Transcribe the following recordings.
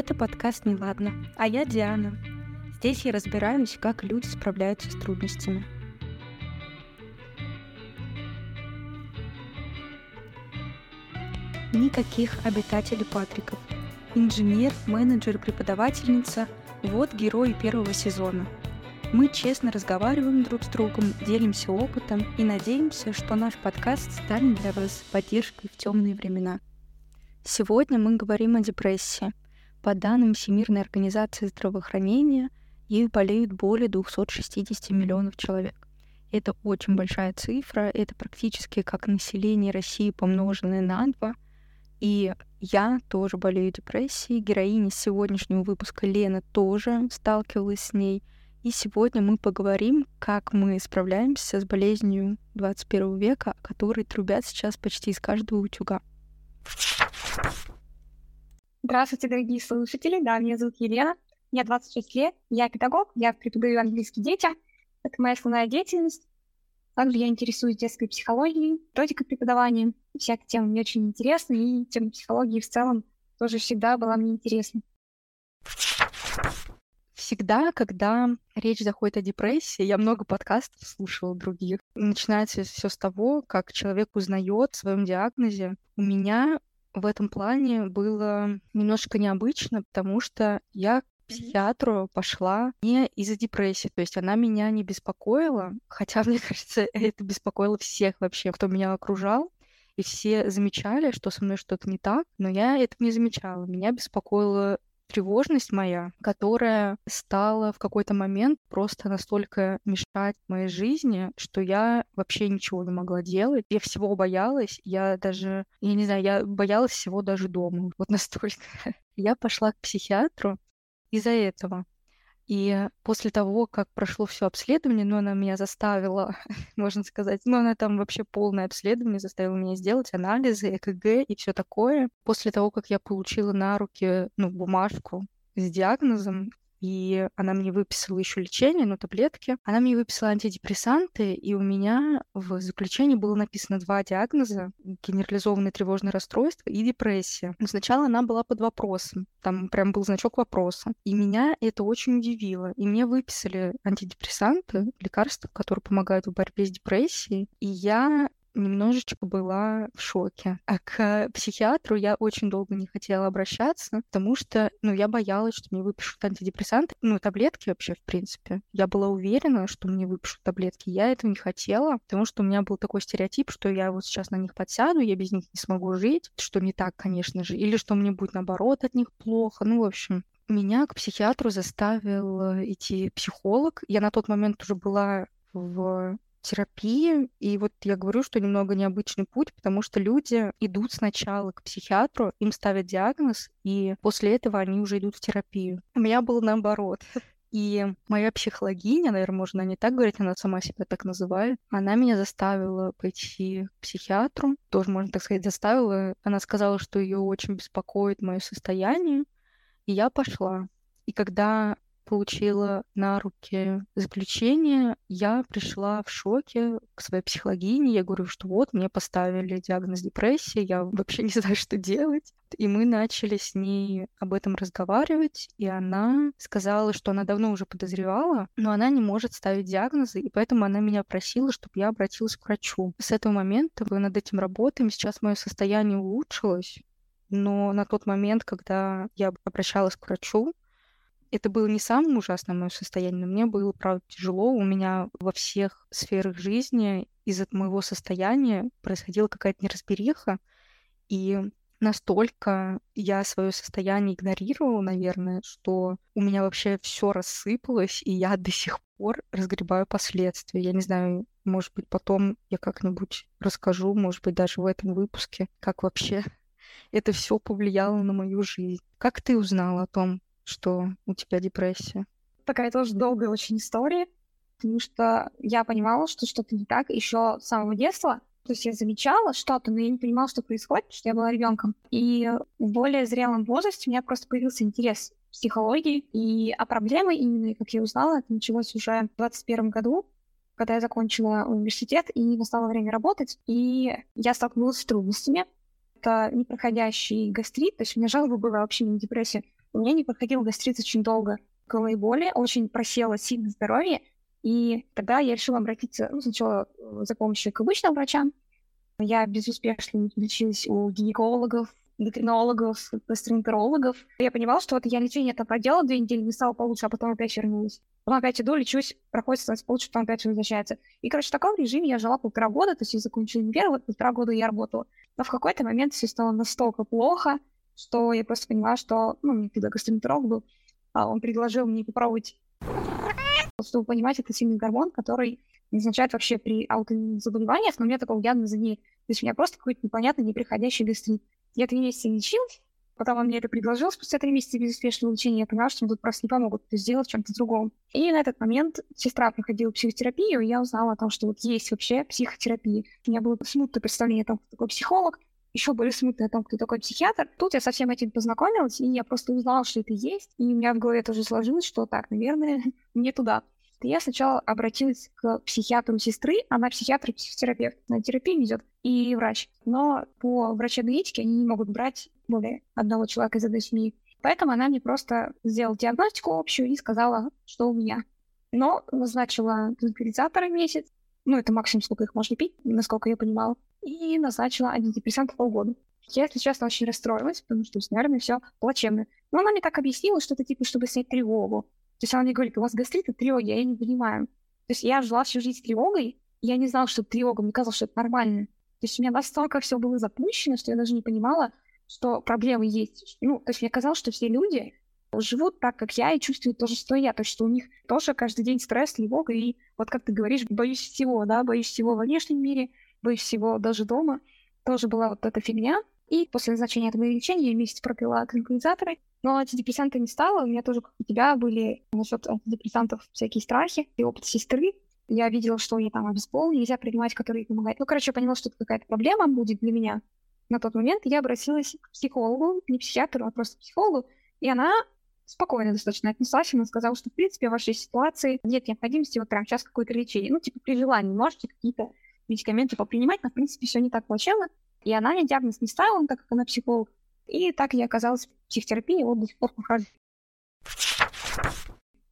Это подкаст «Неладно», а я Диана. Здесь я разбираюсь, как люди справляются с трудностями. Никаких обитателей Патриков. Инженер, менеджер, преподавательница – вот герои первого сезона. Мы честно разговариваем друг с другом, делимся опытом и надеемся, что наш подкаст станет для вас поддержкой в темные времена. Сегодня мы говорим о депрессии. По данным Всемирной организации здравоохранения, ею болеют более 260 миллионов человек. Это очень большая цифра, это практически как население России помноженное на два. И я тоже болею депрессией. Героиня сегодняшнего выпуска Лена тоже сталкивалась с ней. И сегодня мы поговорим, как мы справляемся с болезнью 21 века, о которой трубят сейчас почти из каждого утюга. Здравствуйте, дорогие слушатели. Да, меня зовут Елена. Мне 26 лет. Я педагог. Я преподаю английский детям. Это моя основная деятельность. Также я интересуюсь детской психологией, методикой преподавания. Вся эта тема мне очень интересна, и тема психологии в целом тоже всегда была мне интересна. Всегда, когда речь заходит о депрессии, я много подкастов слушала других. Начинается все с того, как человек узнает о своем диагнозе. У меня в этом плане было немножко необычно, потому что я к психиатру пошла не из-за депрессии, то есть она меня не беспокоила, хотя, мне кажется, это беспокоило всех вообще, кто меня окружал, и все замечали, что со мной что-то не так, но я этого не замечала. Меня беспокоило тревожность моя, которая стала в какой-то момент просто настолько мешать моей жизни, что я вообще ничего не могла делать. Я всего боялась. Я даже, я не знаю, я боялась всего даже дома. Вот настолько. Я пошла к психиатру из-за этого. И после того, как прошло все обследование, ну, она меня заставила, можно сказать, ну, она там вообще полное обследование заставила меня сделать, анализы, ЭКГ и все такое. После того, как я получила на руки, ну, бумажку с диагнозом, и она мне выписала еще лечение, ну, таблетки. Она мне выписала антидепрессанты, и у меня в заключении было написано два диагноза — генерализованное тревожное расстройство и депрессия. Но сначала она была под вопросом, там прям был значок вопроса. И меня это очень удивило. И мне выписали антидепрессанты, лекарства, которые помогают в борьбе с депрессией. И я немножечко была в шоке. А к психиатру я очень долго не хотела обращаться, потому что, ну, я боялась, что мне выпишут антидепрессанты, ну, таблетки вообще, в принципе. Я была уверена, что мне выпишут таблетки. Я этого не хотела, потому что у меня был такой стереотип, что я вот сейчас на них подсяду, я без них не смогу жить, что не так, конечно же, или что мне будет, наоборот, от них плохо. Ну, в общем, меня к психиатру заставил э, идти психолог. Я на тот момент уже была в терапии. И вот я говорю, что немного необычный путь, потому что люди идут сначала к психиатру, им ставят диагноз, и после этого они уже идут в терапию. У меня было наоборот. И моя психологиня, наверное, можно не так говорить, она сама себя так называет, она меня заставила пойти к психиатру, тоже, можно так сказать, заставила. Она сказала, что ее очень беспокоит мое состояние, и я пошла. И когда получила на руки заключение, я пришла в шоке к своей психологине. Я говорю, что вот, мне поставили диагноз депрессия, я вообще не знаю, что делать. И мы начали с ней об этом разговаривать, и она сказала, что она давно уже подозревала, но она не может ставить диагнозы, и поэтому она меня просила, чтобы я обратилась к врачу. С этого момента мы над этим работаем. Сейчас мое состояние улучшилось, но на тот момент, когда я обращалась к врачу, это было не самым ужасным мое состояние, но мне было, правда, тяжело. У меня во всех сферах жизни из-за моего состояния происходила какая-то неразбериха, и настолько я свое состояние игнорировала, наверное, что у меня вообще все рассыпалось, и я до сих пор разгребаю последствия. Я не знаю, может быть, потом я как-нибудь расскажу, может быть, даже в этом выпуске, как вообще это все повлияло на мою жизнь. Как ты узнала о том, что у тебя депрессия? Такая тоже долгая очень история, потому что я понимала, что что-то не так еще с самого детства. То есть я замечала что-то, но я не понимала, что происходит, что я была ребенком. И в более зрелом возрасте у меня просто появился интерес к психологии. И о проблеме именно, как я узнала, это началось уже в 21 году, когда я закончила университет и настало время работать. И я столкнулась с трудностями. Это непроходящий гастрит, то есть у меня жалобы была вообще не депрессия, У меня не подходил гастрит очень долго. Головные боли, очень просело сильно здоровье, и тогда я решила обратиться ну, сначала э, за помощью к обычным врачам. Я безуспешно лечилась у гинекологов, эндокринологов, гастроэнтерологов. Я понимала, что вот я лечение это проделала две недели, не стало получше, а потом опять вернулась. Потом опять иду, лечусь, проходит, становится получше, потом опять возвращается. И, короче, в таком режиме я жила полтора года, то есть я закончила универ, вот полтора года я работала. Но в какой-то момент все стало настолько плохо, что я просто поняла, что, ну, мне тогда гастроэнтеролог был, а он предложил мне попробовать чтобы понимать, это сильный гормон, который назначают вообще при аутоиммунных заболеваниях, но у меня такого диагноза нет. То есть у меня просто какой-то непонятный, неприходящий гастрит. Я три месяца лечил, потом он мне это предложил, спустя три месяца безуспешного лечения я поняла, что мне тут просто не помогут, сделать чем-то другом. И на этот момент сестра проходила психотерапию, и я узнала о том, что вот есть вообще психотерапия. У меня было смутное представление о том, кто такой психолог, еще более смутное о том, кто такой психиатр. Тут я со всем этим познакомилась, и я просто узнала, что это есть, и у меня в голове тоже сложилось, что так, наверное, мне туда я сначала обратилась к психиатру сестры, она психиатр и психотерапевт, на терапию идет, и врач. Но по врачебной этике они не могут брать более одного человека из одной семьи. Поэтому она мне просто сделала диагностику общую и сказала, что у меня. Но назначила транквилизаторы месяц, ну, это максимум, сколько их можно пить, насколько я понимала, и назначила антидепрессанты полгода. Я, если честно, очень расстроилась, потому что, наверное, все плачевно. Но она мне так объяснила, что это типа, чтобы снять тревогу. То есть она мне говорит, у вас гастрит и тревоги, я не понимаю. То есть я жила всю жизнь тревогой, и я не знала, что это тревога, мне казалось, что это нормально. То есть у меня настолько все было запущено, что я даже не понимала, что проблемы есть. Ну, то есть мне казалось, что все люди живут так, как я, и чувствуют то же, что я. То есть что у них тоже каждый день стресс, тревога, и вот как ты говоришь, боюсь всего, да, боюсь всего во внешнем мире, боюсь всего даже дома. Тоже была вот эта фигня. И после назначения этого лечения я месяц пропила транквилизаторы, но антидепрессанта не стало. У меня тоже, как у тебя, были насчет антидепрессантов всякие страхи и опыт сестры. Я видела, что они там обезбол нельзя принимать, которые помогают. Ну, короче, я поняла, что это какая-то проблема будет для меня. На тот момент я обратилась к психологу, не психиатру, а просто к психологу, и она спокойно достаточно отнеслась, она сказала, что, в принципе, в вашей ситуации нет необходимости вот прямо сейчас какое-то лечение. Ну, типа, при желании можете какие-то медикаменты попринимать, но, в принципе, все не так плачевно. И она мне диагноз не ставила, так как она психолог. И так я оказалась в психотерапии, вот до сих пор прохожу.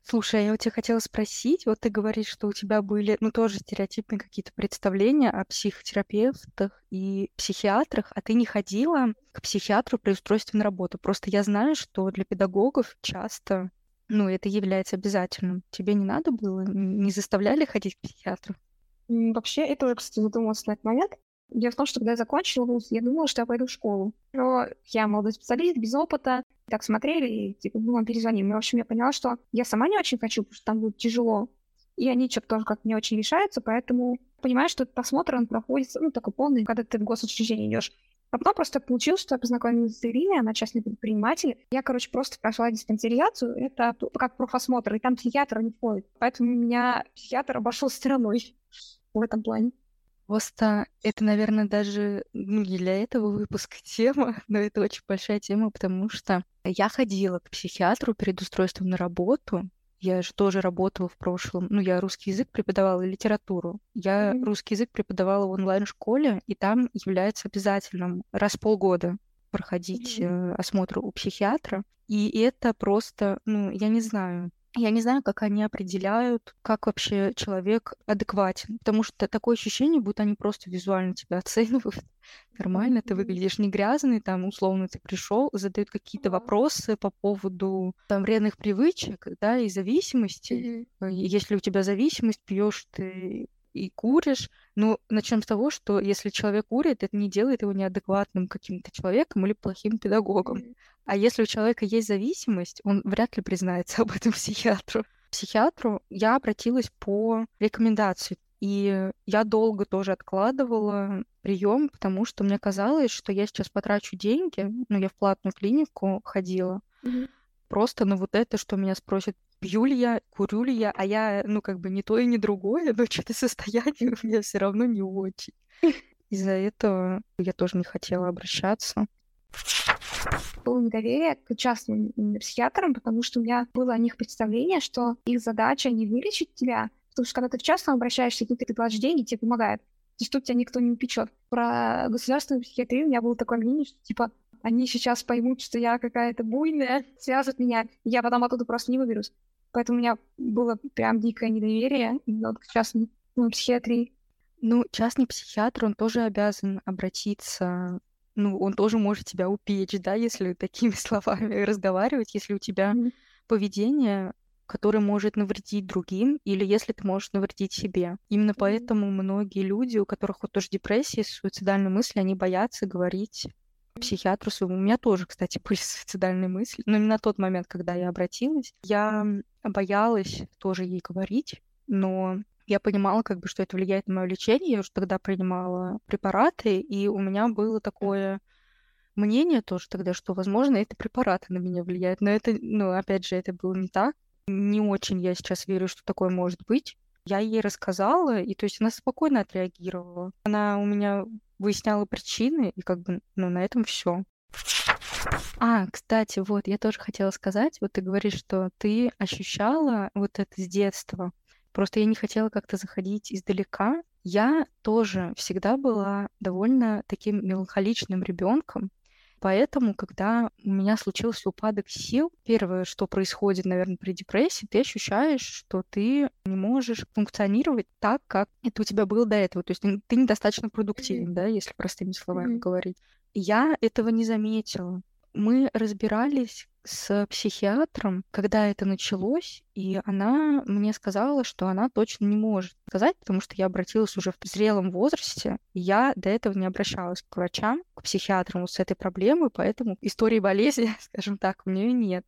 Слушай, я у тебя хотела спросить, вот ты говоришь, что у тебя были, ну, тоже стереотипные какие-то представления о психотерапевтах и психиатрах, а ты не ходила к психиатру при устройстве на работу. Просто я знаю, что для педагогов часто, ну, это является обязательным. Тебе не надо было, не заставляли ходить к психиатру? Вообще, это, кстати, задумалась на этот момент. Дело в том, что когда я закончила вуз, я думала, что я пойду в школу. Но я молодой специалист, без опыта. Так смотрели и, типа, ну, перезвоним. И, в общем, я поняла, что я сама не очень хочу, потому что там будет тяжело. И они что-то тоже как-то не очень решаются, поэтому понимаю, что этот осмотр, он проходит, ну, такой полный, когда ты в госучреждение идешь. А потом просто получилось, что я познакомилась с Ириной, она частный предприниматель. Я, короче, просто прошла диспансеризацию, это как профосмотр, и там психиатр не входит. Поэтому меня психиатр обошел стороной в этом плане. Просто это, наверное, даже ну, не для этого выпуска тема, но это очень большая тема, потому что я ходила к психиатру перед устройством на работу. Я же тоже работала в прошлом. Ну, я русский язык преподавала и литературу. Я mm-hmm. русский язык преподавала в онлайн-школе, и там является обязательным раз в полгода проходить mm-hmm. э, осмотр у психиатра. И это просто, ну, я не знаю, я не знаю, как они определяют, как вообще человек адекватен, потому что такое ощущение, будто они просто визуально тебя оценивают. Нормально, ты выглядишь не грязный, там, условно, ты пришел, задают какие-то вопросы по поводу там вредных привычек, да, и зависимости. Mm-hmm. Если у тебя зависимость, пьешь ты и куришь. Но начнем с того, что если человек курит, это не делает его неадекватным каким-то человеком или плохим педагогом. А если у человека есть зависимость, он вряд ли признается об этом психиатру. К психиатру я обратилась по рекомендации. И я долго тоже откладывала прием, потому что мне казалось, что я сейчас потрачу деньги, ну, я в платную клинику ходила, mm-hmm. просто на вот это, что меня спросят, пью ли я, курю ли я, а я, ну, как бы не то и не другое, но что-то состояние у меня все равно не очень. Из-за этого я тоже не хотела обращаться было недоверие к частным психиатрам, потому что у меня было о них представление, что их задача не вылечить тебя, потому что когда ты в частном обращаешься, тут ты платишь деньги, тебе помогают. То есть тут тебя никто не печет. Про государственную психиатрию у меня было такое мнение, что типа они сейчас поймут, что я какая-то буйная, свяжут меня, и я потом оттуда просто не выберусь. Поэтому у меня было прям дикое недоверие именно к частной ну, психиатрии. Ну, частный психиатр, он тоже обязан обратиться, ну, он тоже может тебя упечь, да, если такими словами разговаривать, если у тебя mm-hmm. поведение, которое может навредить другим, или если ты можешь навредить себе. Именно mm-hmm. поэтому многие люди, у которых вот тоже депрессия, суицидальные мысли, они боятся говорить психиатру своему. У меня тоже, кстати, были суицидальные мысли, но именно тот момент, когда я обратилась, я боялась тоже ей говорить, но я понимала, как бы, что это влияет на мое лечение. Я уже тогда принимала препараты, и у меня было такое мнение тоже тогда, что, возможно, это препараты на меня влияют. Но это, ну, опять же, это было не так. Не очень я сейчас верю, что такое может быть. Я ей рассказала, и то есть она спокойно отреагировала. Она у меня выясняла причины, и как бы, ну, на этом все. А, кстати, вот, я тоже хотела сказать, вот ты говоришь, что ты ощущала вот это с детства. Просто я не хотела как-то заходить издалека. Я тоже всегда была довольно таким меланхоличным ребенком. Поэтому, когда у меня случился упадок сил, первое, что происходит, наверное, при депрессии, ты ощущаешь, что ты не можешь функционировать так, как это у тебя было до этого. То есть ты недостаточно продуктивен, mm-hmm. да, если простыми словами mm-hmm. говорить. Я этого не заметила. Мы разбирались с психиатром, когда это началось, и она мне сказала, что она точно не может сказать, потому что я обратилась уже в зрелом возрасте, и я до этого не обращалась к врачам, к психиатрам с этой проблемой, поэтому истории болезни, скажем так, у нее нет.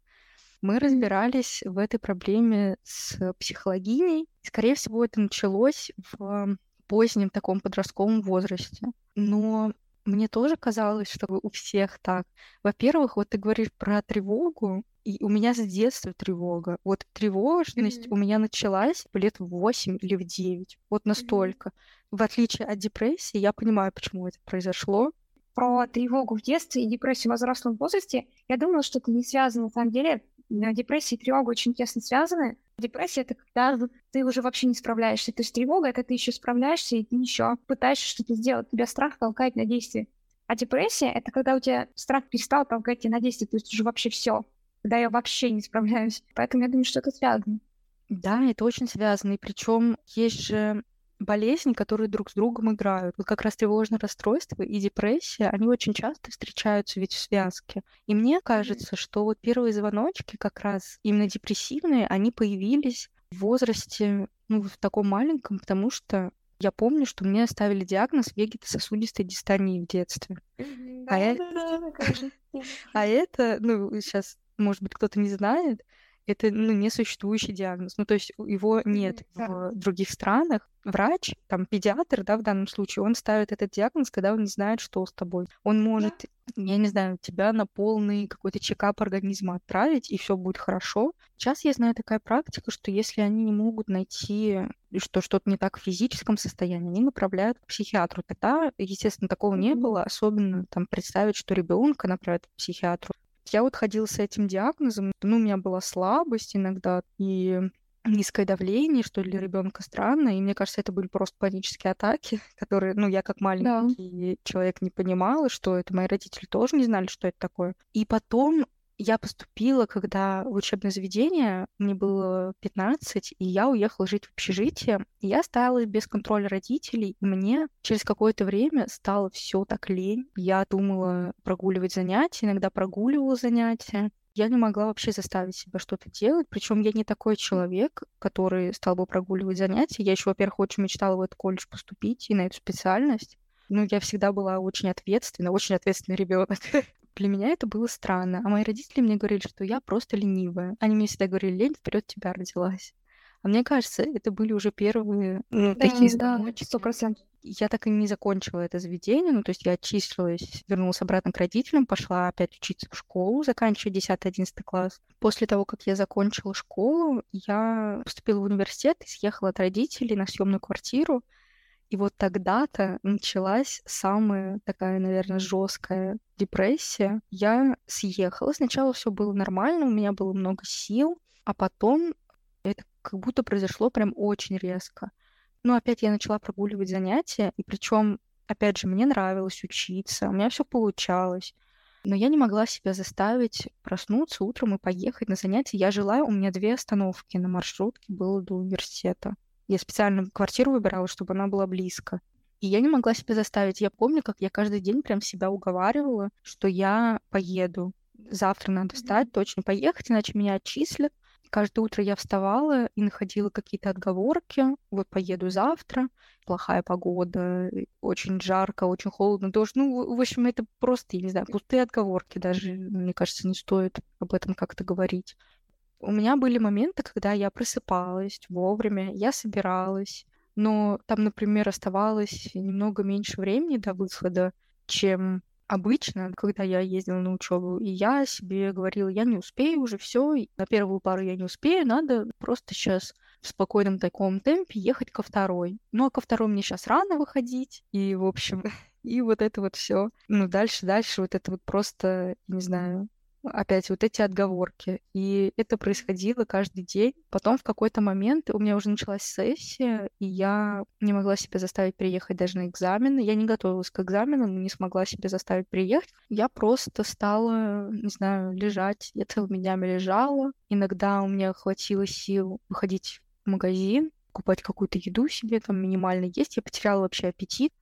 Мы разбирались в этой проблеме с психологиней. Скорее всего, это началось в позднем таком подростковом возрасте. Но мне тоже казалось, что у всех так. Во-первых, вот ты говоришь про тревогу, и у меня с детства тревога. Вот тревожность mm-hmm. у меня началась лет в 8 или в 9. Вот настолько. Mm-hmm. В отличие от депрессии, я понимаю, почему это произошло. Про тревогу в детстве и депрессию в взрослом возрасте, я думала, что это не связано на самом деле. Депрессия и тревога очень тесно связаны. Депрессия — это когда ты уже вообще не справляешься. То есть тревога — это ты еще справляешься, и еще пытаешься что-то сделать. Тебя страх толкает на действие. А депрессия — это когда у тебя страх перестал толкать тебя на действие, то есть уже вообще все. Когда я вообще не справляюсь. Поэтому я думаю, что это связано. Да, это очень связано. И причем есть же болезни, которые друг с другом играют. Вот как раз тревожное расстройство и депрессия, они очень часто встречаются ведь в связке. И мне кажется, что вот первые звоночки как раз именно депрессивные, они появились в возрасте, ну, в таком маленьком, потому что я помню, что мне ставили диагноз вегетососудистой дистонии в детстве. а, это... а это, ну, сейчас, может быть, кто-то не знает, это ну, несуществующий диагноз. Ну, то есть его нет в других странах. Врач, там, педиатр, да, в данном случае, он ставит этот диагноз, когда он не знает, что с тобой. Он может, я не знаю, тебя на полный какой-то чекап организма отправить, и все будет хорошо. Сейчас я знаю такая практика, что если они не могут найти, что что-то не так в физическом состоянии, они направляют к психиатру. Тогда, естественно, такого не было, особенно там представить, что ребенка направят к психиатру. Я вот ходила с этим диагнозом, ну, у меня была слабость иногда и низкое давление, что для ребенка странно, и мне кажется, это были просто панические атаки, которые, ну, я как маленький да. человек не понимала, что это, мои родители тоже не знали, что это такое. И потом я поступила, когда в учебное заведение, мне было 15, и я уехала жить в общежитие. И я осталась без контроля родителей, и мне через какое-то время стало все так лень. Я думала прогуливать занятия, иногда прогуливала занятия. Я не могла вообще заставить себя что-то делать. Причем я не такой человек, который стал бы прогуливать занятия. Я еще, во-первых, очень мечтала в этот колледж поступить и на эту специальность. Ну, я всегда была очень ответственна, очень ответственный ребенок. Для меня это было странно. А мои родители мне говорили, что я просто ленивая. Они мне всегда говорили, лень вперед тебя родилась. А мне кажется, это были уже первые ну, да, такие да, сто процентов. Я так и не закончила это заведение, ну, то есть я отчислилась, вернулась обратно к родителям, пошла опять учиться в школу, заканчивая 10-11 класс. После того, как я закончила школу, я поступила в университет и съехала от родителей на съемную квартиру. И вот тогда-то началась самая такая, наверное, жесткая депрессия. Я съехала. Сначала все было нормально, у меня было много сил, а потом это как будто произошло прям очень резко. Ну, опять я начала прогуливать занятия, и причем, опять же, мне нравилось учиться, у меня все получалось. Но я не могла себя заставить проснуться утром и поехать на занятия. Я жила, у меня две остановки на маршрутке было до университета. Я специально квартиру выбирала, чтобы она была близко. И я не могла себя заставить. Я помню, как я каждый день прям себя уговаривала, что я поеду. Завтра надо встать, точно поехать, иначе меня отчислят. Каждое утро я вставала и находила какие-то отговорки. Вот поеду завтра, плохая погода, очень жарко, очень холодно, дождь. Ну, в общем, это просто, я не знаю, пустые отговорки. Даже, мне кажется, не стоит об этом как-то говорить. У меня были моменты, когда я просыпалась вовремя, я собиралась, но там, например, оставалось немного меньше времени до выхода, чем обычно, когда я ездила на учебу, и я себе говорила, я не успею уже все, на первую пару я не успею, надо просто сейчас в спокойном таком темпе ехать ко второй. Ну а ко второй мне сейчас рано выходить, и в общем, и вот это вот все. Ну дальше, дальше вот это вот просто, не знаю, опять вот эти отговорки. И это происходило каждый день. Потом в какой-то момент у меня уже началась сессия, и я не могла себя заставить приехать даже на экзамены. Я не готовилась к экзаменам, не смогла себя заставить приехать. Я просто стала, не знаю, лежать. Я целыми днями лежала. Иногда у меня хватило сил выходить в магазин, покупать какую-то еду себе, там минимально есть. Я потеряла вообще аппетит.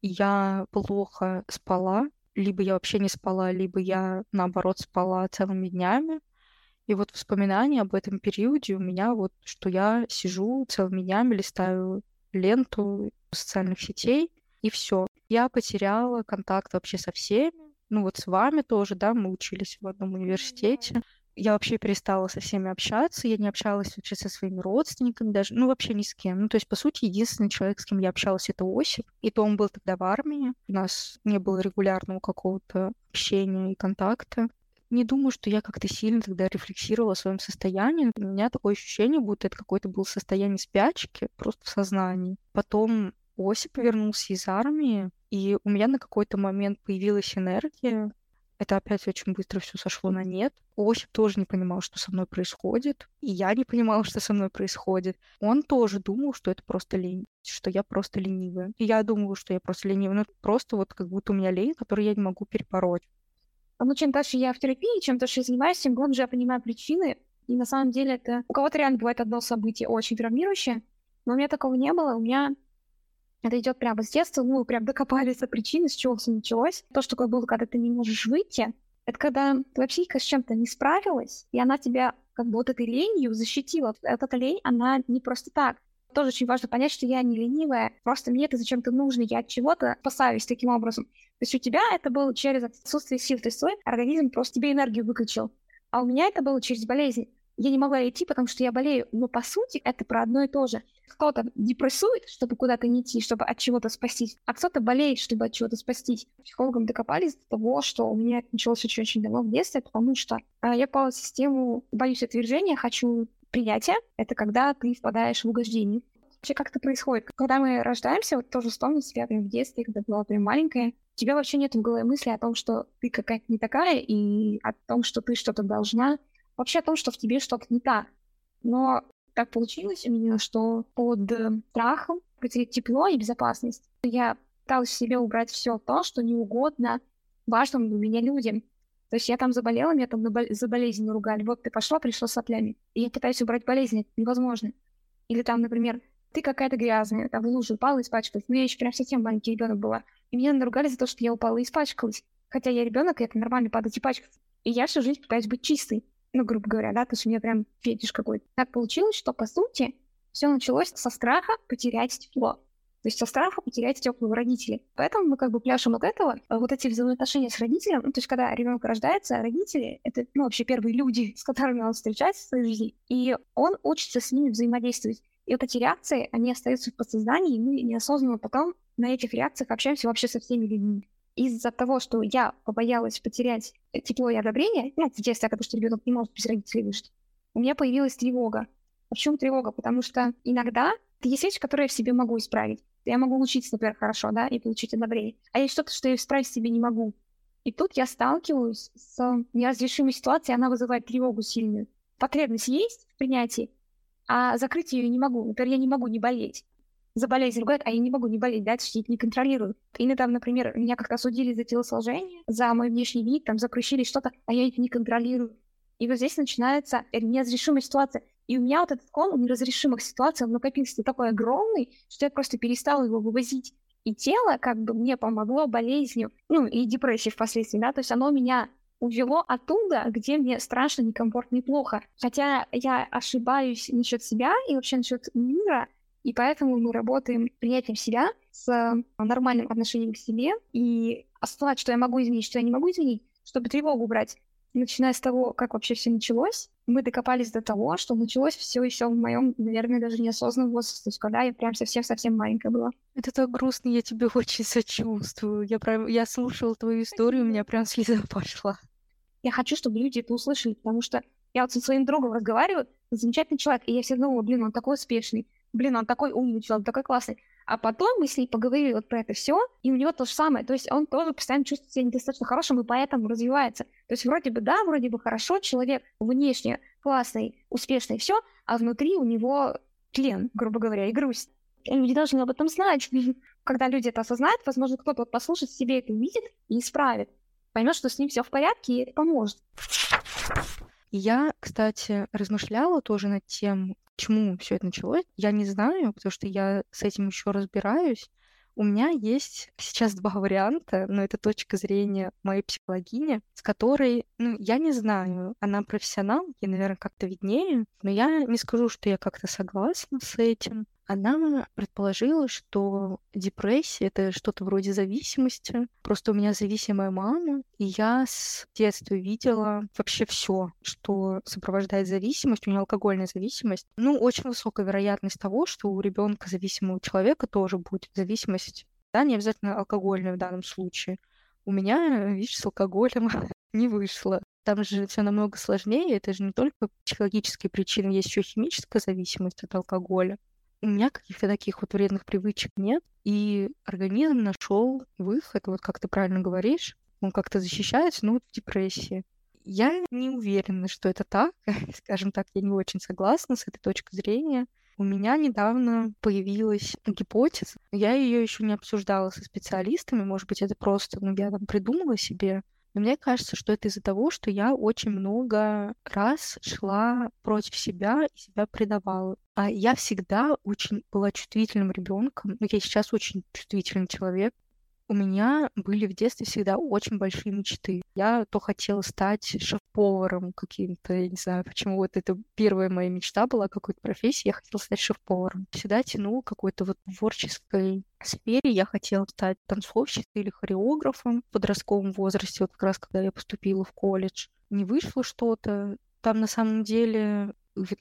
Я плохо спала, либо я вообще не спала, либо я, наоборот, спала целыми днями. И вот воспоминания об этом периоде у меня вот, что я сижу целыми днями, листаю ленту социальных сетей, и все. Я потеряла контакт вообще со всеми. Ну вот с вами тоже, да, мы учились в одном университете я вообще перестала со всеми общаться, я не общалась вообще со своими родственниками даже, ну, вообще ни с кем. Ну, то есть, по сути, единственный человек, с кем я общалась, это Осип, и то он был тогда в армии, у нас не было регулярного какого-то общения и контакта. Не думаю, что я как-то сильно тогда рефлексировала о своем состоянии. У меня такое ощущение, будто это какое-то было состояние спячки, просто в сознании. Потом Осип вернулся из армии, и у меня на какой-то момент появилась энергия, это опять очень быстро все сошло на нет. Осип тоже не понимал, что со мной происходит. И я не понимала, что со мной происходит. Он тоже думал, что это просто лень, что я просто ленивая. И я думала, что я просто ленивая. Но просто вот как будто у меня лень, которую я не могу перебороть. Ну, чем дальше я в терапии, чем дальше я занимаюсь, тем глубже я понимаю причины. И на самом деле это... У кого-то реально бывает одно событие очень травмирующее, но у меня такого не было. У меня это идет прямо с детства, ну, прям докопались до причины, с чего все началось. То, что такое было, когда ты не можешь выйти, это когда твоя психика с чем-то не справилась, и она тебя как бы вот этой ленью защитила. Эта лень, она не просто так. Тоже очень важно понять, что я не ленивая, просто мне это зачем-то нужно, я от чего-то спасаюсь таким образом. То есть у тебя это было через отсутствие сил, то есть твой организм просто тебе энергию выключил. А у меня это было через болезнь я не могла идти, потому что я болею. Но по сути это про одно и то же. Кто-то депрессует, чтобы куда-то не идти, чтобы от чего-то спастись, а кто-то болеет, чтобы от чего-то спастись. Психологам докопались до того, что у меня началось очень-очень давно в детстве, потому что э, я попала в систему «боюсь отвержения, хочу принятия». Это когда ты впадаешь в угождение. Вообще, как это происходит? Когда мы рождаемся, вот тоже вспомнить себя прям в детстве, когда была прям маленькая, у тебя вообще нет в голове мысли о том, что ты какая-то не такая, и о том, что ты что-то должна, вообще о том, что в тебе что-то не так. Но так получилось у меня, что под э, страхом потерять тепло и безопасность я пыталась себе убрать все то, что не угодно важным для меня людям. То есть я там заболела, меня там за болезнь ругали. Вот ты пошла, пришла с соплями. И я пытаюсь убрать болезнь, это невозможно. Или там, например, ты какая-то грязная, там в лужу упала испачкалась. Ну, я еще прям совсем маленький ребенок была. И меня наругали за то, что я упала и испачкалась. Хотя я ребенок, и это нормально падать и пачкаться. И я всю жизнь пытаюсь быть чистой ну, грубо говоря, да, то есть у меня прям фетиш какой-то. Так получилось, что, по сути, все началось со страха потерять тепло. То есть со страха потерять теплого родителей. Поэтому мы как бы пляшем от этого. А вот эти взаимоотношения с родителем, ну, то есть когда ребенок рождается, родители — это, ну, вообще первые люди, с которыми он встречается в своей жизни, и он учится с ними взаимодействовать. И вот эти реакции, они остаются в подсознании, и мы неосознанно потом на этих реакциях общаемся вообще со всеми людьми из-за того, что я побоялась потерять тепло и одобрение, ну, в детстве, потому что ребенок не может без родителей выжить, у меня появилась тревога. Почему тревога? Потому что иногда есть вещи, которые я в себе могу исправить. Я могу учиться, например, хорошо, да, и получить одобрение. А есть что-то, что я исправить себе не могу. И тут я сталкиваюсь с неразрешимой ситуацией, она вызывает тревогу сильную. Потребность есть в принятии, а закрыть ее не могу. Например, я не могу не болеть. За ругают, а я не могу не болеть, да, я не контролирую. Или там, например, меня как-то осудили за телосложение, за мой внешний вид, там, запрещили что-то, а я это не контролирую. И вот здесь начинается неразрешимая ситуация. И у меня вот этот кон неразрешимых ситуаций, он накопился такой огромный, что я просто перестала его вывозить. И тело как бы мне помогло болезнью, ну, и депрессией впоследствии, да, то есть оно меня увело оттуда, где мне страшно, некомфортно и плохо. Хотя я ошибаюсь насчет себя и вообще насчет мира, и поэтому мы работаем принятием себя с э, нормальным отношением к себе и осознавать, что я могу изменить, что я не могу изменить, чтобы тревогу убрать. Начиная с того, как вообще все началось, мы докопались до того, что началось все еще в моем, наверное, даже неосознанном возрасте, то есть когда я прям совсем-совсем маленькая была. Это так грустно, я тебе очень сочувствую. Я прям, я слушала твою историю, у меня прям слеза пошла. Я хочу, чтобы люди это услышали, потому что я вот со своим другом разговариваю, замечательный человек, и я всегда думала, блин, он такой успешный, блин, он такой умный человек, такой классный. А потом мы с ней поговорили вот про это все, и у него то же самое. То есть он тоже постоянно чувствует себя недостаточно хорошим, и поэтому развивается. То есть вроде бы да, вроде бы хорошо, человек внешне классный, успешный, все, а внутри у него тлен, грубо говоря, и грусть. И люди должны об этом знать. Когда люди это осознают, возможно, кто-то вот послушает себе это увидит и исправит. Поймет, что с ним все в порядке, и это поможет. Я, кстати, размышляла тоже над тем, почему все это началось. Я не знаю, потому что я с этим еще разбираюсь. У меня есть сейчас два варианта, но это точка зрения моей психологини, с которой, ну, я не знаю, она профессионал, ей, наверное, как-то виднее, но я не скажу, что я как-то согласна с этим она предположила, что депрессия — это что-то вроде зависимости. Просто у меня зависимая мама, и я с детства видела вообще все, что сопровождает зависимость. У нее алкогольная зависимость. Ну, очень высокая вероятность того, что у ребенка зависимого человека тоже будет зависимость. Да, не обязательно алкогольная в данном случае. У меня, видишь, с алкоголем не вышло. Там же все намного сложнее. Это же не только психологические причины, есть еще химическая зависимость от алкоголя у меня каких-то таких вот вредных привычек нет, и организм нашел выход, вот как ты правильно говоришь, он как-то защищается, ну, в депрессии. Я не уверена, что это так, скажем так, я не очень согласна с этой точки зрения. У меня недавно появилась гипотеза, я ее еще не обсуждала со специалистами, может быть, это просто, ну, я там придумала себе, но мне кажется, что это из-за того, что я очень много раз шла против себя и себя предавала. А я всегда очень была чувствительным ребенком. Ну, я сейчас очень чувствительный человек у меня были в детстве всегда очень большие мечты. Я то хотела стать шеф-поваром каким-то, я не знаю, почему вот это первая моя мечта была какой-то профессии, я хотела стать шеф-поваром. Всегда тянул какой-то вот творческой сфере. Я хотела стать танцовщицей или хореографом в подростковом возрасте, вот как раз когда я поступила в колледж. Не вышло что-то. Там на самом деле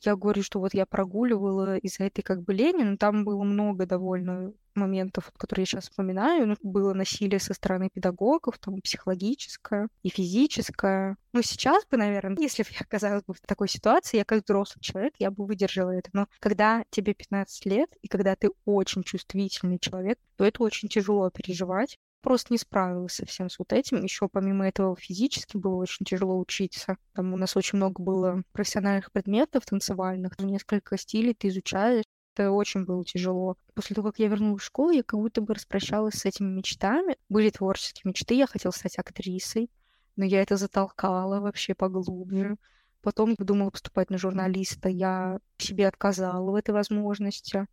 я говорю, что вот я прогуливала из-за этой как бы лени, но там было много довольно моментов, которые я сейчас вспоминаю. Ну, было насилие со стороны педагогов, там психологическое и физическое. Ну, сейчас бы, наверное, если бы я оказалась бы в такой ситуации, я как взрослый человек, я бы выдержала это. Но когда тебе 15 лет, и когда ты очень чувствительный человек, то это очень тяжело переживать просто не справилась совсем с вот этим. Еще помимо этого физически было очень тяжело учиться. Там у нас очень много было профессиональных предметов танцевальных, несколько стилей ты изучаешь. Это очень было тяжело. После того, как я вернулась в школу, я как будто бы распрощалась с этими мечтами. Были творческие мечты, я хотела стать актрисой, но я это затолкала вообще поглубже. Потом думала поступать на журналиста, я себе отказала в этой возможности.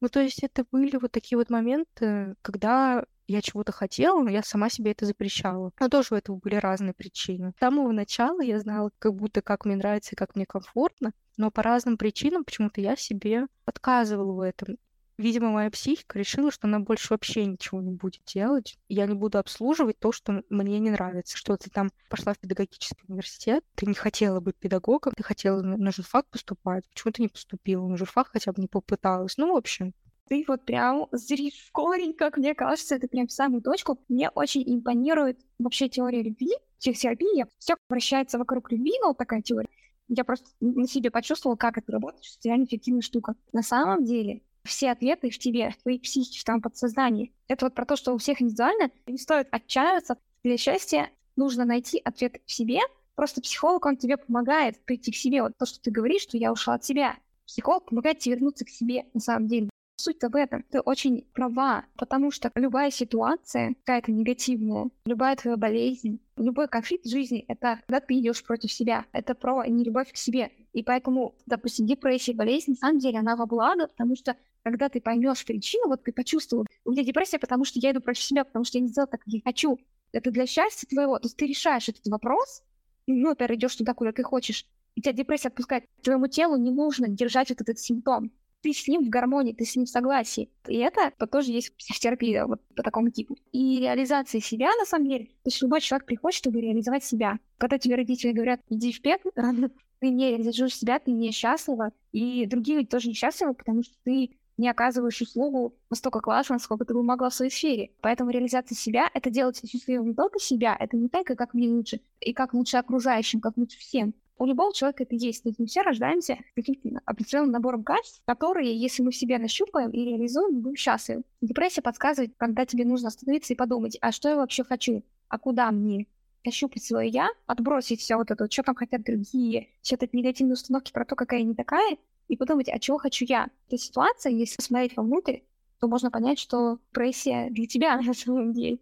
Ну, то есть это были вот такие вот моменты, когда я чего-то хотела, но я сама себе это запрещала. Но тоже у этого были разные причины. С самого начала я знала как будто, как мне нравится и как мне комфортно, но по разным причинам почему-то я себе отказывала в этом. Видимо, моя психика решила, что она больше вообще ничего не будет делать. Я не буду обслуживать то, что мне не нравится. Что ты там пошла в педагогический университет, ты не хотела быть педагогом, ты хотела на журфак поступать. Почему ты не поступила на журфак, хотя бы не попыталась? Ну, в общем, ты вот прям зришь корень, как мне кажется, это прям в самую точку. Мне очень импонирует вообще теория любви, психотерапия. Все вращается вокруг любви, но вот такая теория. Я просто на себе почувствовала, как это работает, что это реально эффективная штука. На самом деле, все ответы в тебе, в твоей психике, в твоем подсознании. Это вот про то, что у всех индивидуально. Не стоит отчаиваться. Для счастья нужно найти ответ в себе. Просто психолог, он тебе помогает прийти к себе. Вот то, что ты говоришь, что я ушла от себя. Психолог помогает тебе вернуться к себе, на самом деле Суть-то в этом. Ты очень права, потому что любая ситуация, какая-то негативная, любая твоя болезнь, любой конфликт в жизни — это когда ты идешь против себя. Это про нелюбовь к себе. И поэтому, допустим, депрессия, болезнь, на самом деле, она во благо, потому что когда ты поймешь причину, вот ты почувствовал, у меня депрессия, потому что я иду против себя, потому что я не сделал так, как я хочу. Это для счастья твоего. То есть ты решаешь этот вопрос, ну, например, идешь туда, куда ты хочешь, и тебя депрессия отпускает. Твоему телу не нужно держать вот этот симптом. Ты с ним в гармонии, ты с ним в согласии. И это то тоже есть психотерапия вот по такому типу. И реализация себя, на самом деле, то есть любой человек приходит, чтобы реализовать себя. Когда тебе родители говорят, иди в пекло, ты не реализуешь себя, ты не счастлива, и другие тоже несчастливы, потому что ты не оказываешь услугу настолько классно, сколько ты бы могла в своей сфере. Поэтому реализация себя — это делать счастливым не только себя, это не только как мне лучше, и как лучше окружающим, как лучше всем. У любого человека это есть. Есть мы все рождаемся каким-то определенным набором качеств, которые, если мы в себе нащупаем и реализуем, будем счастливы. Депрессия подсказывает, когда тебе нужно остановиться и подумать, а что я вообще хочу, а куда мне, ощупать свое я, отбросить все вот это, что там хотят другие, все эти негативные установки про то, какая я не такая, и подумать, а чего хочу я. Эта ситуация, если смотреть вовнутрь, то можно понять, что депрессия для тебя на самом деле.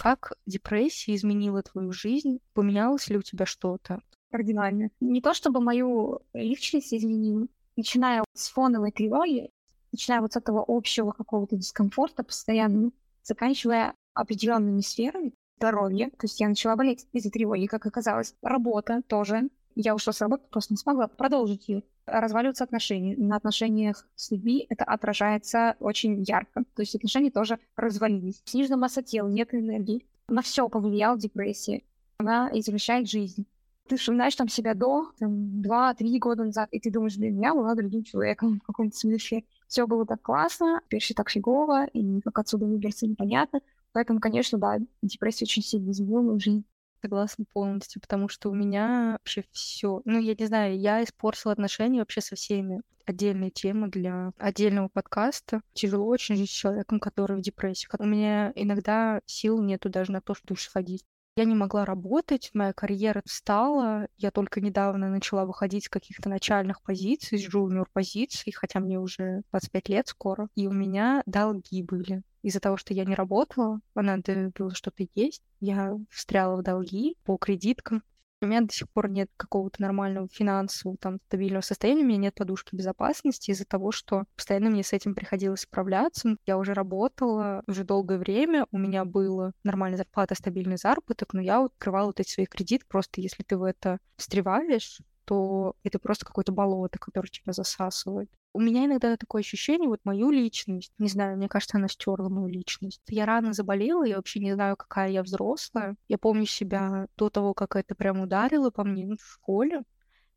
Как депрессия изменила твою жизнь? Поменялось ли у тебя что-то? Кардинально. Не то чтобы мою личность изменила, начиная с фоновой тревоги, начиная вот с этого общего какого-то дискомфорта постоянно, заканчивая определенными сферами здоровья. То есть я начала болеть из-за тревоги, как оказалось. Работа тоже я ушла с работы, просто не смогла продолжить ее. Разваливаются отношения. На отношениях с людьми это отражается очень ярко. То есть отношения тоже развалились. Снижена масса тела, нет энергии. На все повлияла депрессия. Она извращает жизнь. Ты вспоминаешь там себя до, там, два-три года назад, и ты думаешь, блин, я была другим человеком в каком-то смысле. Все было так классно, теперь так фигово, и как отсюда выбраться непонятно. Поэтому, конечно, да, депрессия очень сильно изменила жизнь. Согласна полностью, потому что у меня вообще все, ну, я не знаю, я испортила отношения вообще со всеми. Отдельная тема для отдельного подкаста. Тяжело очень жить с человеком, который в депрессии. У меня иногда сил нету даже на то, чтобы душ сходить. Я не могла работать, моя карьера встала. Я только недавно начала выходить с каких-то начальных позиций, с джуниор-позиций, хотя мне уже 25 лет скоро. И у меня долги были из-за того, что я не работала, а надо было что-то есть, я встряла в долги по кредиткам. У меня до сих пор нет какого-то нормального финансового, там, стабильного состояния, у меня нет подушки безопасности из-за того, что постоянно мне с этим приходилось справляться. Я уже работала уже долгое время, у меня была нормальная зарплата, стабильный заработок, но я открывала вот эти свои кредиты, просто если ты в это встреваешь, то это просто какое-то болото, которое тебя засасывает. У меня иногда такое ощущение, вот мою личность, не знаю, мне кажется, она стерла мою личность. Я рано заболела, я вообще не знаю, какая я взрослая. Я помню себя до того, как это прям ударило по мне ну, в школе.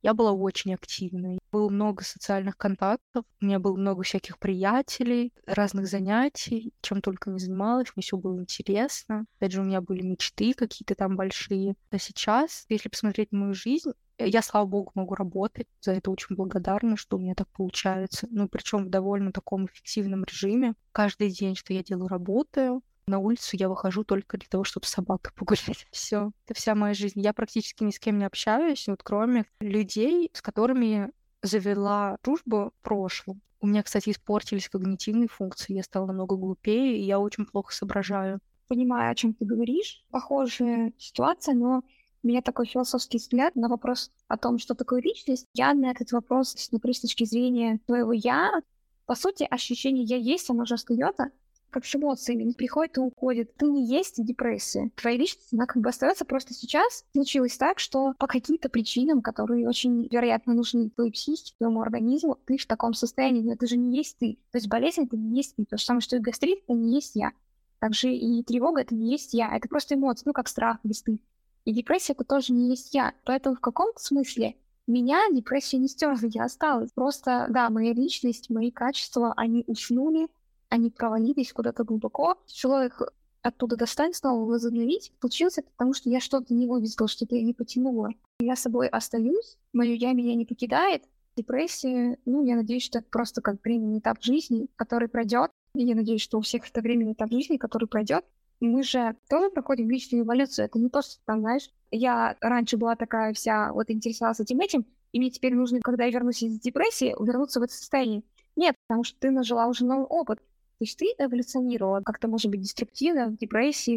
Я была очень активной. Было много социальных контактов, у меня было много всяких приятелей, разных занятий, чем только не занималась, мне все было интересно. Опять же, у меня были мечты какие-то там большие. А сейчас, если посмотреть мою жизнь, я, слава богу, могу работать. За это очень благодарна, что у меня так получается. Ну, причем в довольно таком эффективном режиме. Каждый день, что я делаю, работаю. На улицу я выхожу только для того, чтобы с собакой погулять. Все, это вся моя жизнь. Я практически ни с кем не общаюсь, вот кроме людей, с которыми завела дружбу в прошлом. У меня, кстати, испортились когнитивные функции, я стала намного глупее, и я очень плохо соображаю. Понимаю, о чем ты говоришь. Похожая ситуация, но у меня такой философский взгляд на вопрос о том, что такое личность. Я на этот вопрос смотрю с точки зрения твоего «я». По сути, ощущение «я есть», оно же остается, как с эмоциями, приходит и уходит. Ты не есть депрессия. Твоя личность, она как бы остается просто сейчас. Случилось так, что по каким-то причинам, которые очень, вероятно, нужны твоей психике, твоему организму, ты в таком состоянии, но это же не есть ты. То есть болезнь — это не есть ты. То же самое, что и гастрит — это не есть я. Также и тревога — это не есть я. Это просто эмоции, ну, как страх или стыд. И депрессия — это тоже не есть я. Поэтому в каком-то смысле меня депрессия не стерла, я осталась. Просто, да, моя личность, мои качества, они уснули, они провалились куда-то глубоко. Тяжело их оттуда достать, снова возобновить. Случилось это потому, что я что-то не вывезла, что-то я не потянула. Я собой остаюсь, мое я меня не покидает. Депрессия, ну, я надеюсь, что это просто как временный этап жизни, который пройдет. И я надеюсь, что у всех это временный этап жизни, который пройдет мы же тоже проходим личную эволюцию. Это не то, что там, знаешь, я раньше была такая вся, вот интересовалась этим этим, и мне теперь нужно, когда я вернусь из депрессии, вернуться в это состояние. Нет, потому что ты нажила уже новый опыт. То есть ты эволюционировала как-то, может быть, деструктивно, в депрессии,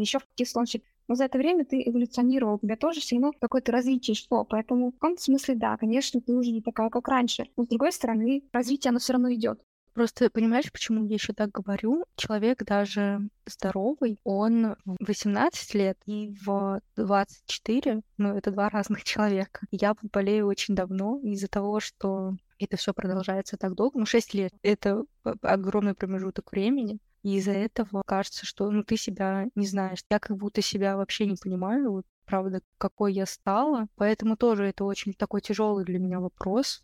еще в каких-то случаях. Но за это время ты эволюционировал, у тебя тоже все равно какое-то развитие шло. Поэтому в каком-то смысле, да, конечно, ты уже не такая, как раньше. Но с другой стороны, развитие, оно все равно идет. Просто понимаешь, почему я еще так говорю? Человек даже здоровый, он в 18 лет и в 24, ну, это два разных человека. Я болею очень давно из-за того, что это все продолжается так долго. Ну, 6 лет — это огромный промежуток времени. И из-за этого кажется, что ну, ты себя не знаешь. Я как будто себя вообще не понимаю, вот, правда, какой я стала. Поэтому тоже это очень такой тяжелый для меня вопрос.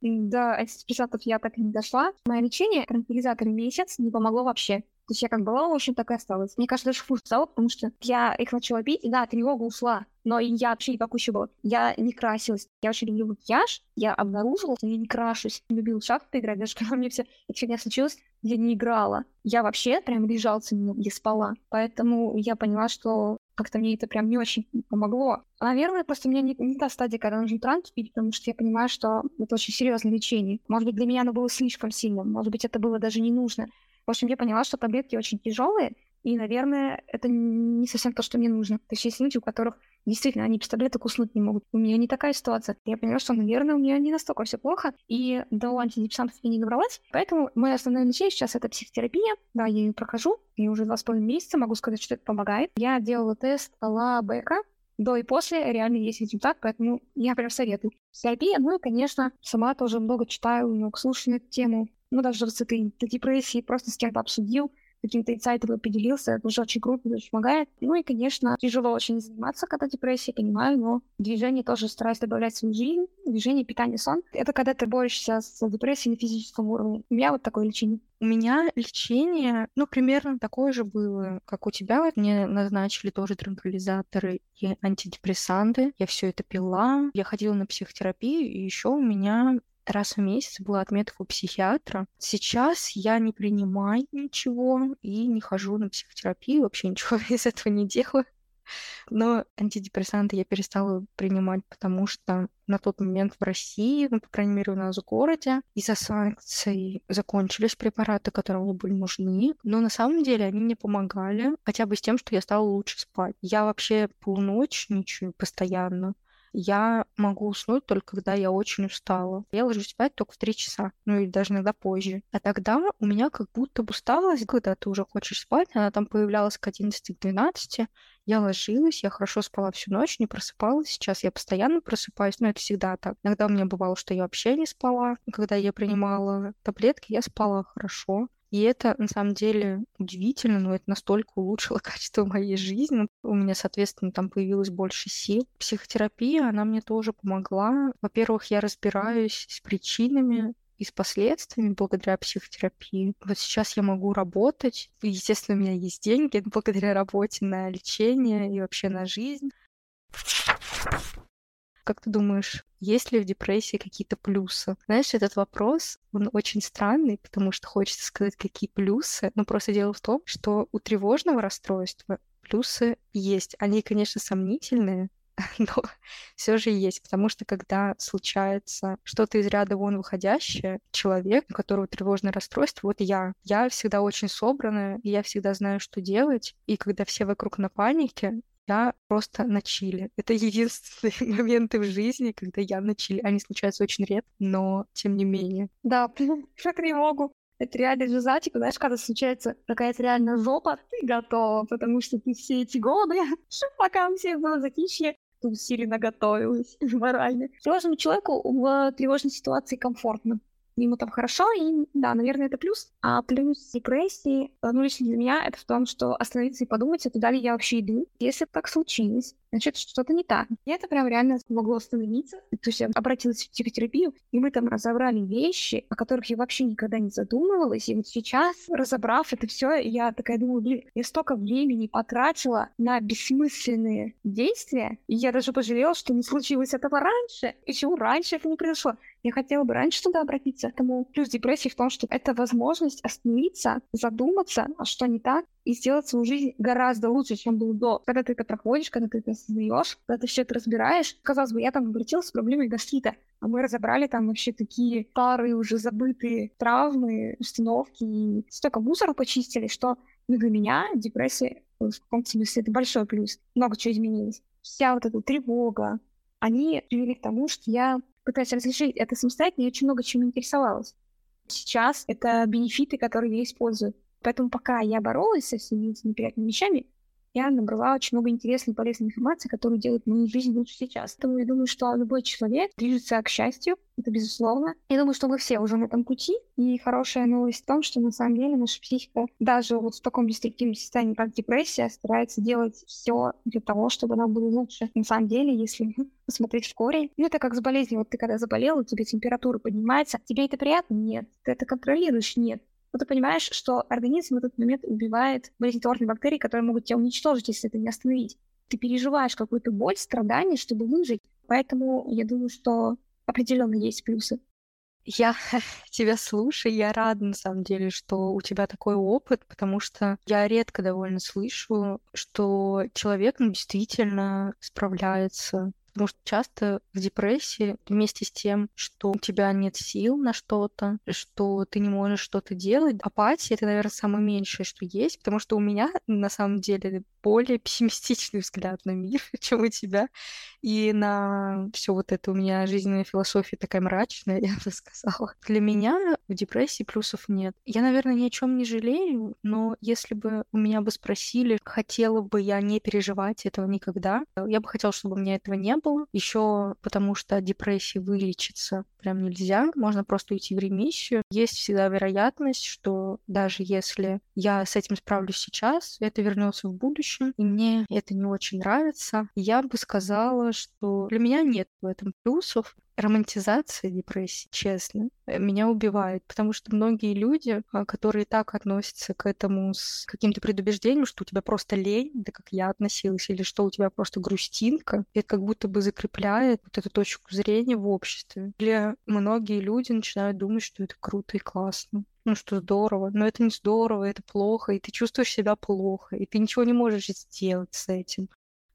До антидепрессантов я так и не дошла. Мое лечение транквилизаторы месяц не помогло вообще. То есть я как была, в общем, так и осталась. Мне кажется, даже хуже стало, потому что я их начала пить, и да, тревога ушла. Но я вообще не пахущая была. Я не красилась. Я очень люблю макияж. Я обнаружила, что я не крашусь. Любила в шахты играть. Даже когда мне все эта фигня случилась, я не играла. Я вообще прям лежала я спала. Поэтому я поняла, что как-то мне это прям не очень помогло. Наверное, просто у меня не, не та стадия, когда нужно транс пить, потому что я понимаю, что это очень серьезное лечение. Может быть, для меня оно было слишком сильным, может быть, это было даже не нужно. В общем, я поняла, что таблетки очень тяжелые, и, наверное, это не совсем то, что мне нужно. То есть есть люди, у которых действительно они без таблеток уснуть не могут. У меня не такая ситуация. Я поняла, что, наверное, у меня не настолько все плохо, и до антидепрессантов я не добралась. Поэтому моя основная лечение сейчас это психотерапия. Да, я ее прохожу, и уже два с половиной месяца могу сказать, что это помогает. Я делала тест Ла Бека, до и после реально есть результат, поэтому я прям советую. Терапия, ну и, конечно, сама тоже много читаю, много слушаю эту тему. Ну, даже этой депрессии просто с кем-то обсудил, каким-то инсайтом поделился, это уже очень круто, очень помогает. Ну и, конечно, тяжело очень заниматься, когда депрессия, понимаю, но движение тоже стараюсь добавлять в свою жизнь. Движение, питание, сон. Это когда ты борешься с депрессией на физическом уровне. У меня вот такое лечение. У меня лечение, ну, примерно такое же было, как у тебя. Мне назначили тоже транквилизаторы и антидепрессанты. Я все это пила. Я ходила на психотерапию, и еще у меня раз в месяц была отметка у психиатра. Сейчас я не принимаю ничего и не хожу на психотерапию, вообще ничего из этого не делаю. Но антидепрессанты я перестала принимать, потому что на тот момент в России, ну, по крайней мере, у нас в городе, из-за санкций закончились препараты, которые мне были нужны. Но на самом деле они мне помогали хотя бы с тем, что я стала лучше спать. Я вообще полночничаю постоянно я могу уснуть только когда я очень устала. Я ложусь спать только в 3 часа, ну или даже иногда позже. А тогда у меня как будто бы усталость, когда ты уже хочешь спать, она там появлялась к 11-12, я ложилась, я хорошо спала всю ночь, не просыпалась. Сейчас я постоянно просыпаюсь, но это всегда так. Иногда у меня бывало, что я вообще не спала. Когда я принимала таблетки, я спала хорошо. И это на самом деле удивительно, но это настолько улучшило качество моей жизни. У меня, соответственно, там появилось больше сил. Психотерапия, она мне тоже помогла. Во-первых, я разбираюсь с причинами и с последствиями благодаря психотерапии. Вот сейчас я могу работать. Естественно, у меня есть деньги благодаря работе на лечение и вообще на жизнь. Как ты думаешь, есть ли в депрессии какие-то плюсы? Знаешь, этот вопрос, он очень странный, потому что хочется сказать, какие плюсы. Но просто дело в том, что у тревожного расстройства плюсы есть. Они, конечно, сомнительные, но все же есть, потому что когда случается что-то из ряда вон выходящее, человек, у которого тревожное расстройство, вот я, я всегда очень собранная, и я всегда знаю, что делать, и когда все вокруг на панике, я просто на чили. Это единственные моменты в жизни, когда я на чили. Они случаются очень редко, но тем не менее. Да, про тревогу. Это реально жизатика, знаешь, когда случается какая-то реально жопа, ты готова, потому что ты все эти годы, пока все было затишье, ты усиленно готовилась морально. Тревожному человеку в тревожной ситуации комфортно ему там хорошо, и да, наверное, это плюс. А плюс депрессии, э, ну, лично для меня, это в том, что остановиться и подумать, а туда ли я вообще иду. Если так случилось, значит, что-то не так. И это прям реально помогло остановиться. То есть я обратилась в психотерапию, и мы там разобрали вещи, о которых я вообще никогда не задумывалась. И вот сейчас, разобрав это все, я такая думаю, блин, я столько времени потратила на бессмысленные действия, и я даже пожалела, что не случилось этого раньше. И чего раньше это не произошло? Я хотела бы раньше туда обратиться. Этому плюс депрессии в том, что это возможность остановиться, задуматься, а что не так, и сделать свою жизнь гораздо лучше, чем было до. Когда ты это проходишь, когда ты это осознаешь, когда ты все это разбираешь. Казалось бы, я там обратилась с проблемой гастрита, а мы разобрали там вообще такие старые уже забытые травмы, установки, и столько мусора почистили, что ну, для меня депрессия в каком-то смысле это большой плюс. Много чего изменилось. Вся вот эта тревога, они привели к тому, что я пытаюсь разрешить это самостоятельно и очень много чем интересовалась. Сейчас это бенефиты, которые я использую. Поэтому пока я боролась со всеми этими неприятными вещами, я набрала очень много интересной и полезной информации, которая делает мою жизнь лучше сейчас. Поэтому я думаю, что любой человек движется к счастью, это безусловно. Я думаю, что мы все уже на этом пути. И хорошая новость в том, что на самом деле наша психика даже вот в таком деструктивном состоянии, как депрессия, старается делать все для того, чтобы нам было лучше. На самом деле, если посмотреть в корень, ну это как с болезнью. Вот ты когда заболел, у тебя температура поднимается, тебе это приятно? Нет. Ты это контролируешь? Нет но ты понимаешь, что организм в этот момент убивает болезнетворные бактерии, которые могут тебя уничтожить, если это не остановить. Ты переживаешь какую-то боль, страдание, чтобы выжить. Поэтому я думаю, что определенно есть плюсы. Я тебя слушаю, я рада на самом деле, что у тебя такой опыт, потому что я редко довольно слышу, что человек ну, действительно справляется Потому что часто в депрессии вместе с тем, что у тебя нет сил на что-то, что ты не можешь что-то делать, апатия — это, наверное, самое меньшее, что есть, потому что у меня на самом деле более пессимистичный взгляд на мир, чем у тебя. И на все вот это у меня жизненная философия такая мрачная, я бы сказала. Для меня в депрессии плюсов нет. Я, наверное, ни о чем не жалею, но если бы у меня бы спросили, хотела бы я не переживать этого никогда, я бы хотела, чтобы у меня этого не было. Еще потому что от депрессии вылечиться прям нельзя, можно просто уйти в ремиссию. Есть всегда вероятность, что даже если я с этим справлюсь сейчас, это вернется в будущем, и мне это не очень нравится. Я бы сказала, что для меня нет в этом плюсов романтизация депрессии, честно, э, меня убивает, потому что многие люди, а, которые так относятся к этому с каким-то предубеждением, что у тебя просто лень, да как я относилась, или что у тебя просто грустинка, это как будто бы закрепляет вот эту точку зрения в обществе. Или многие люди начинают думать, что это круто и классно ну что здорово, но это не здорово, это плохо, и ты чувствуешь себя плохо, и ты ничего не можешь сделать с этим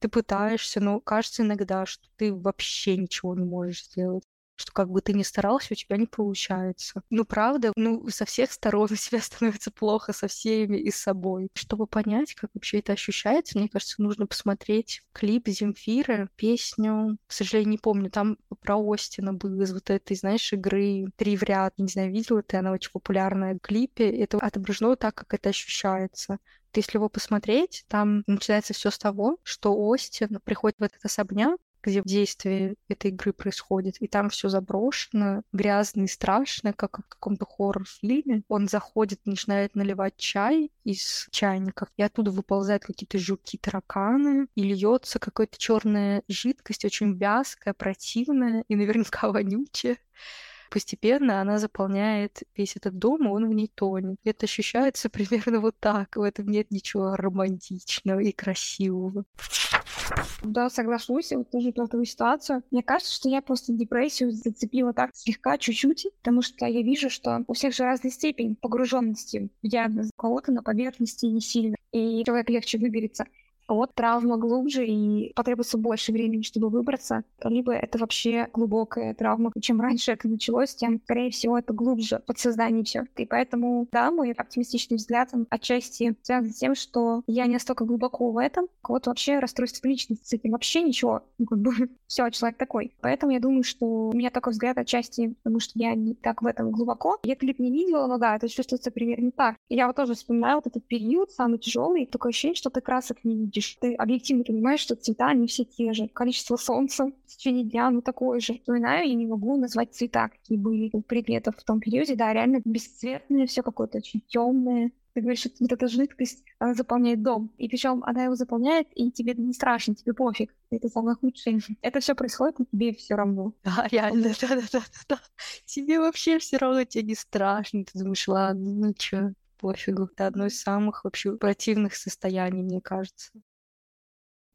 ты пытаешься, но кажется иногда, что ты вообще ничего не можешь сделать что как бы ты ни старался, у тебя не получается. Ну, правда, ну, со всех сторон у тебя становится плохо со всеми и с собой. Чтобы понять, как вообще это ощущается, мне кажется, нужно посмотреть клип Земфиры, песню, к сожалению, не помню, там про Остина был из вот этой, знаешь, игры «Три в ряд», не знаю, видела ты, она очень популярная в клипе, это отображено так, как это ощущается. Если его посмотреть, там начинается все с того, что Остин приходит в этот особняк, где действие этой игры происходит, и там все заброшено, грязно и страшно, как в каком-то хоррор-фильме. Он заходит, начинает наливать чай из чайников, и оттуда выползают какие-то жуки, тараканы, и льется какая-то черная жидкость, очень вязкая, противная и наверняка вонючая постепенно она заполняет весь этот дом, и он в ней тонет. Это ощущается примерно вот так. В этом нет ничего романтичного и красивого. Да, соглашусь, вот тоже про твою ситуацию. Мне кажется, что я просто депрессию зацепила так слегка, чуть-чуть, потому что я вижу, что у всех же разная степень погруженности в диагноз. У кого-то на поверхности не сильно, и человек легче выберется вот травма глубже и потребуется больше времени, чтобы выбраться, либо это вообще глубокая травма. Чем раньше это началось, тем, скорее всего, это глубже подсознание все. И поэтому, да, мой оптимистичный взгляд отчасти связан с тем, что я не настолько глубоко в этом. Вот вообще расстройство личности с вообще ничего. Ну, как бы, все, человек такой. Поэтому я думаю, что у меня такой взгляд отчасти, потому что я не так в этом глубоко. Я клип не видела, но да, это чувствуется примерно так. Я вот тоже вспоминаю вот этот период, самый тяжелый, такое ощущение, что ты красок не видишь ты объективно понимаешь, что цвета, они все те же. Количество солнца в течение дня, ну, такое же. Вспоминаю, я не могу назвать цвета, какие были у предметов в том периоде. Да, реально бесцветное, все какое-то очень темное. Ты говоришь, что вот эта жидкость, она заполняет дом. И причем она его заполняет, и тебе не страшно, тебе пофиг. Это самое худшее. Это все происходит, и тебе все равно. Да, реально, да, да, да, да. Тебе вообще все равно, тебе не страшно. Ты думаешь, ладно, ну что, пофигу. Это одно из самых вообще противных состояний, мне кажется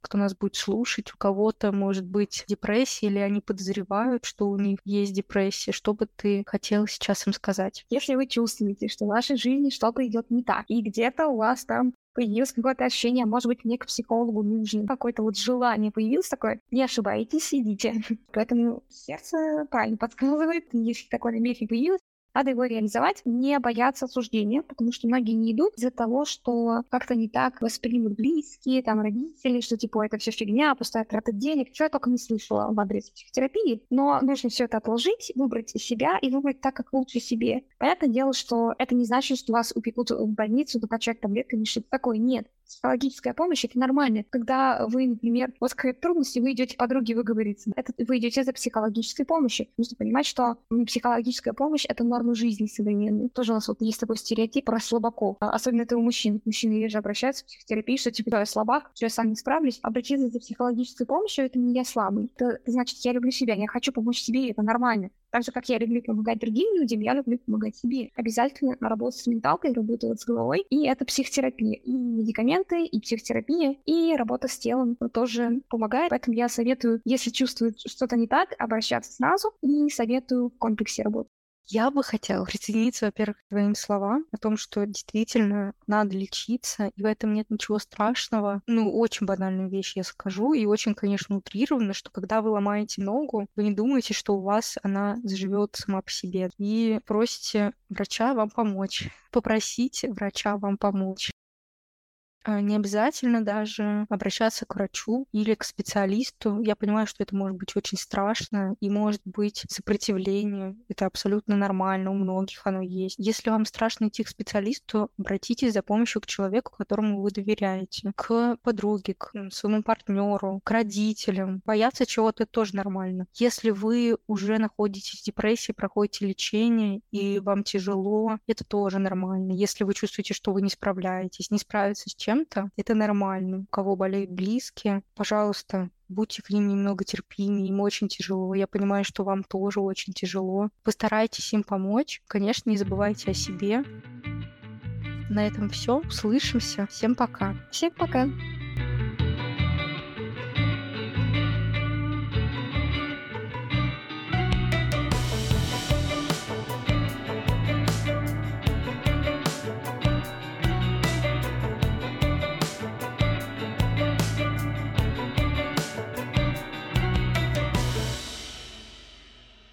кто нас будет слушать, у кого-то может быть депрессия, или они подозревают, что у них есть депрессия. Что бы ты хотела сейчас им сказать? Если вы чувствуете, что в вашей жизни что-то идет не так, и где-то у вас там появилось какое-то ощущение, может быть, мне к психологу нужно, какое-то вот желание появилось такое, не ошибайтесь, идите. Поэтому сердце правильно подсказывает, если такое намерение появилось, надо его реализовать, не бояться осуждения, потому что многие не идут из-за того, что как-то не так воспримут близкие, там, родители, что, типа, это все фигня, пустая трата денег, что я только не слышала в адрес психотерапии, но нужно все это отложить, выбрать себя и выбрать так, как лучше себе. Понятное дело, что это не значит, что вас упекут в больницу, накачать таблетками, что-то такое. Нет психологическая помощь это нормально. Когда вы, например, у вас какая-то трудность, и вы идете подруге выговориться, это вы идете за психологической помощью. Нужно понимать, что психологическая помощь это норма жизни современной. Тоже у нас вот есть такой стереотип про слабаков. А, особенно это у мужчин. Мужчины реже обращаются в психотерапию, что типа, я слабак, что я сам не справлюсь. Обратиться за психологической помощью это не я слабый. Это, значит, я люблю себя, я хочу помочь себе, это нормально. Так же, как я люблю помогать другим людям, я люблю помогать себе. Обязательно работать с менталкой, работать с головой. И это психотерапия. И медикаменты, и психотерапия, и работа с телом тоже помогает. Поэтому я советую, если чувствуют что-то не так, обращаться сразу. И советую в комплексе работать. Я бы хотела присоединиться, во-первых, к твоим словам о том, что действительно надо лечиться, и в этом нет ничего страшного. Ну, очень банальную вещь я скажу, и очень, конечно, утрированно, что когда вы ломаете ногу, вы не думаете, что у вас она заживет сама по себе, и просите врача вам помочь. Попросите врача вам помочь. А, не обязательно даже обращаться к врачу или к специалисту. Я понимаю, что это может быть очень страшно и может быть сопротивление. Это абсолютно нормально, у многих оно есть. Если вам страшно идти к специалисту, обратитесь за помощью к человеку, которому вы доверяете, к подруге, к своему партнеру, к родителям. Бояться чего-то тоже нормально. Если вы уже находитесь в депрессии, проходите лечение и вам тяжело, это тоже нормально. Если вы чувствуете, что вы не справляетесь, не справиться с чем чем-то, это нормально. У кого болеют близкие, пожалуйста, будьте к ним немного терпимее, им очень тяжело. Я понимаю, что вам тоже очень тяжело. Постарайтесь им помочь. Конечно, не забывайте о себе. На этом все. Услышимся. Всем пока. Всем пока.